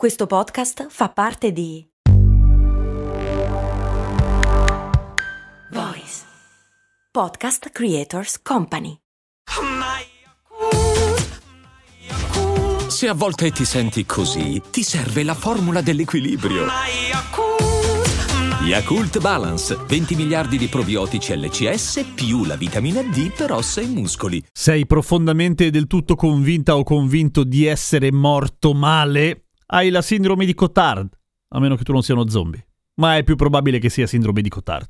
Questo podcast fa parte di Voice Podcast Creators Company. Se a volte ti senti così, ti serve la formula dell'equilibrio. Yakult Balance, 20 miliardi di probiotici LCS più la vitamina D per ossa e muscoli. Sei profondamente e del tutto convinta o convinto di essere morto male? Hai la sindrome di Cotard, a meno che tu non sia uno zombie. Ma è più probabile che sia sindrome di Cotard.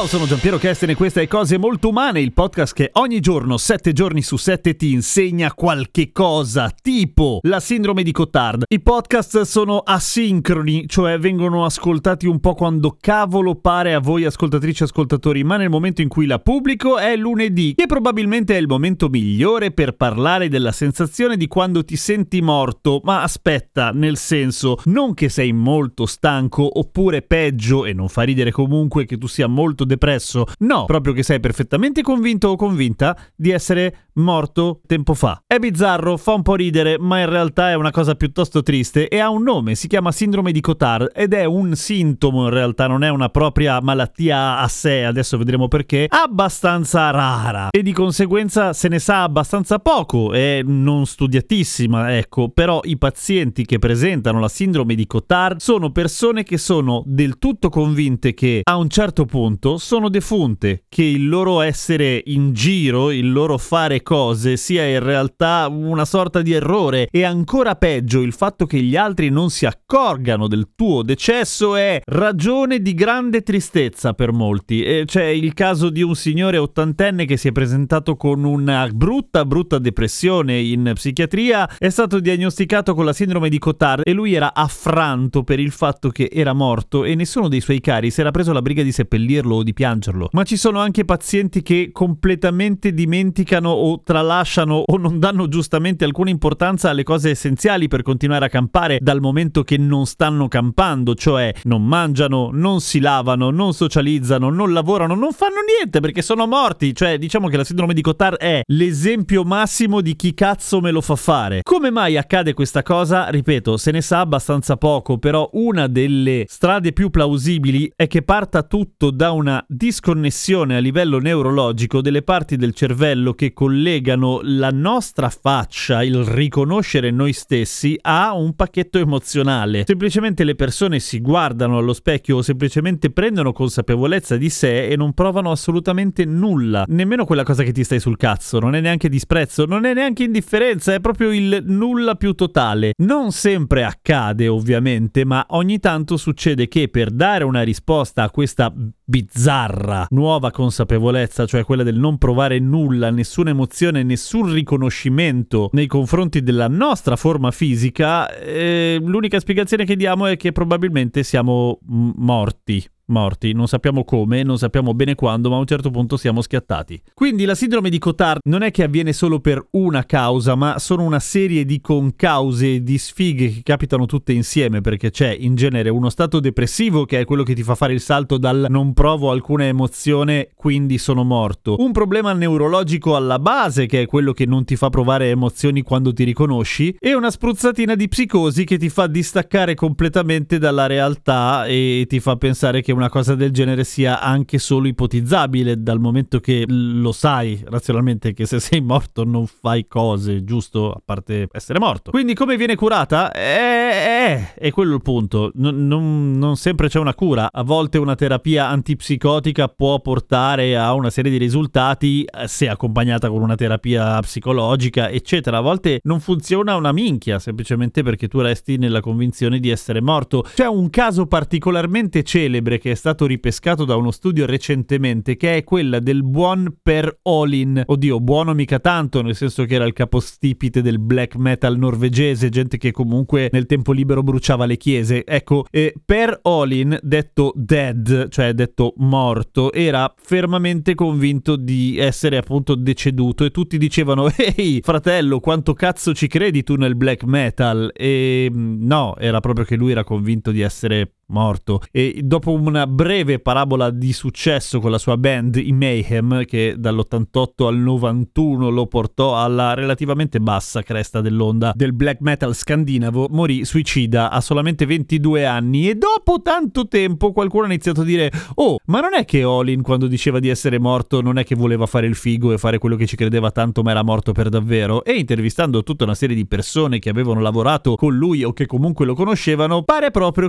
Ciao, sono Giampiero Kesten e questa è Cose Molto Umane, il podcast che ogni giorno, sette giorni su sette, ti insegna qualche cosa, tipo la sindrome di Cotard. I podcast sono asincroni, cioè vengono ascoltati un po' quando cavolo pare a voi ascoltatrici e ascoltatori, ma nel momento in cui la pubblico è lunedì, che probabilmente è il momento migliore per parlare della sensazione di quando ti senti morto. Ma aspetta, nel senso, non che sei molto stanco, oppure peggio, e non fa ridere comunque che tu sia molto depresso. No, proprio che sei perfettamente convinto o convinta di essere morto tempo fa. È bizzarro, fa un po' ridere, ma in realtà è una cosa piuttosto triste e ha un nome, si chiama sindrome di Cotard ed è un sintomo in realtà, non è una propria malattia a sé, adesso vedremo perché, abbastanza rara e di conseguenza se ne sa abbastanza poco, è non studiatissima, ecco, però i pazienti che presentano la sindrome di Cotard sono persone che sono del tutto convinte che a un certo punto sono defunte, che il loro essere in giro, il loro fare cose sia in realtà una sorta di errore e ancora peggio il fatto che gli altri non si accorgano del tuo decesso è ragione di grande tristezza per molti. E c'è il caso di un signore ottantenne che si è presentato con una brutta brutta depressione in psichiatria, è stato diagnosticato con la sindrome di Cotard e lui era affranto per il fatto che era morto e nessuno dei suoi cari si era preso la briga di seppellirlo o di piangerlo. Ma ci sono anche pazienti che completamente dimenticano o tralasciano o non danno giustamente alcuna importanza alle cose essenziali per continuare a campare dal momento che non stanno campando, cioè non mangiano, non si lavano, non socializzano, non lavorano, non fanno niente perché sono morti. Cioè, diciamo che la sindrome di Cotard è l'esempio massimo di chi cazzo me lo fa fare. Come mai accade questa cosa? Ripeto, se ne sa abbastanza poco, però una delle strade più plausibili è che parta tutto da una disconnessione a livello neurologico delle parti del cervello che collegano la nostra faccia, il riconoscere noi stessi, a un pacchetto emozionale. Semplicemente le persone si guardano allo specchio o semplicemente prendono consapevolezza di sé e non provano assolutamente nulla, nemmeno quella cosa che ti stai sul cazzo, non è neanche disprezzo, non è neanche indifferenza, è proprio il nulla più totale. Non sempre accade ovviamente, ma ogni tanto succede che per dare una risposta a questa bizzarra nuova consapevolezza, cioè quella del non provare nulla, nessuna emozione, nessun riconoscimento nei confronti della nostra forma fisica, eh, l'unica spiegazione che diamo è che probabilmente siamo morti morti, non sappiamo come, non sappiamo bene quando, ma a un certo punto siamo schiattati. Quindi la sindrome di Cotard non è che avviene solo per una causa, ma sono una serie di concause, di sfighe che capitano tutte insieme, perché c'è in genere uno stato depressivo che è quello che ti fa fare il salto dal non provo alcuna emozione, quindi sono morto. Un problema neurologico alla base che è quello che non ti fa provare emozioni quando ti riconosci e una spruzzatina di psicosi che ti fa distaccare completamente dalla realtà e ti fa pensare che una cosa del genere sia anche solo ipotizzabile, dal momento che lo sai razionalmente che se sei morto non fai cose, giusto? A parte essere morto. Quindi come viene curata? Eh, eh, è quello il punto. Non, non, non sempre c'è una cura. A volte una terapia antipsicotica può portare a una serie di risultati eh, se accompagnata con una terapia psicologica, eccetera. A volte non funziona una minchia, semplicemente perché tu resti nella convinzione di essere morto. C'è un caso particolarmente celebre che è stato ripescato da uno studio recentemente, che è quella del buon Per Olin. Oddio, buono mica tanto, nel senso che era il capostipite del black metal norvegese, gente che comunque nel tempo libero bruciava le chiese. Ecco, eh, Per Olin, detto dead, cioè detto morto, era fermamente convinto di essere appunto deceduto e tutti dicevano ehi fratello quanto cazzo ci credi tu nel black metal e mm, no era proprio che lui era convinto di essere morto. E dopo una breve parabola di successo con la sua band i Mayhem, che dall'88 al 91 lo portò alla relativamente bassa cresta dell'onda del black metal scandinavo, morì suicida a solamente 22 anni e dopo tanto tempo qualcuno ha iniziato a dire "Oh, ma non è che Olin quando diceva di essere morto non è che voleva fare il figo e fare quello che ci credeva tanto, ma era morto per davvero?" E intervistando tutta una serie di persone che avevano lavorato con lui o che comunque lo conoscevano, pare proprio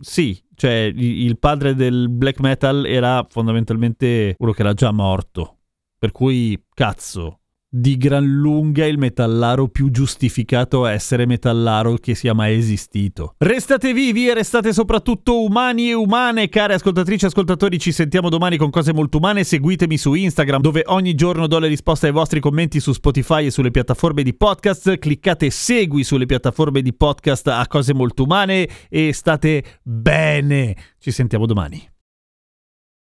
sì, cioè il padre del black metal era fondamentalmente uno che era già morto. Per cui, cazzo, di gran lunga il metallaro più giustificato a essere metallaro che sia mai esistito. Restate vivi e restate soprattutto umani e umane, care ascoltatrici e ascoltatori. Ci sentiamo domani con cose molto umane. Seguitemi su Instagram, dove ogni giorno do le risposte ai vostri commenti su Spotify e sulle piattaforme di podcast. Cliccate segui sulle piattaforme di podcast a cose molto umane e state bene. Ci sentiamo domani.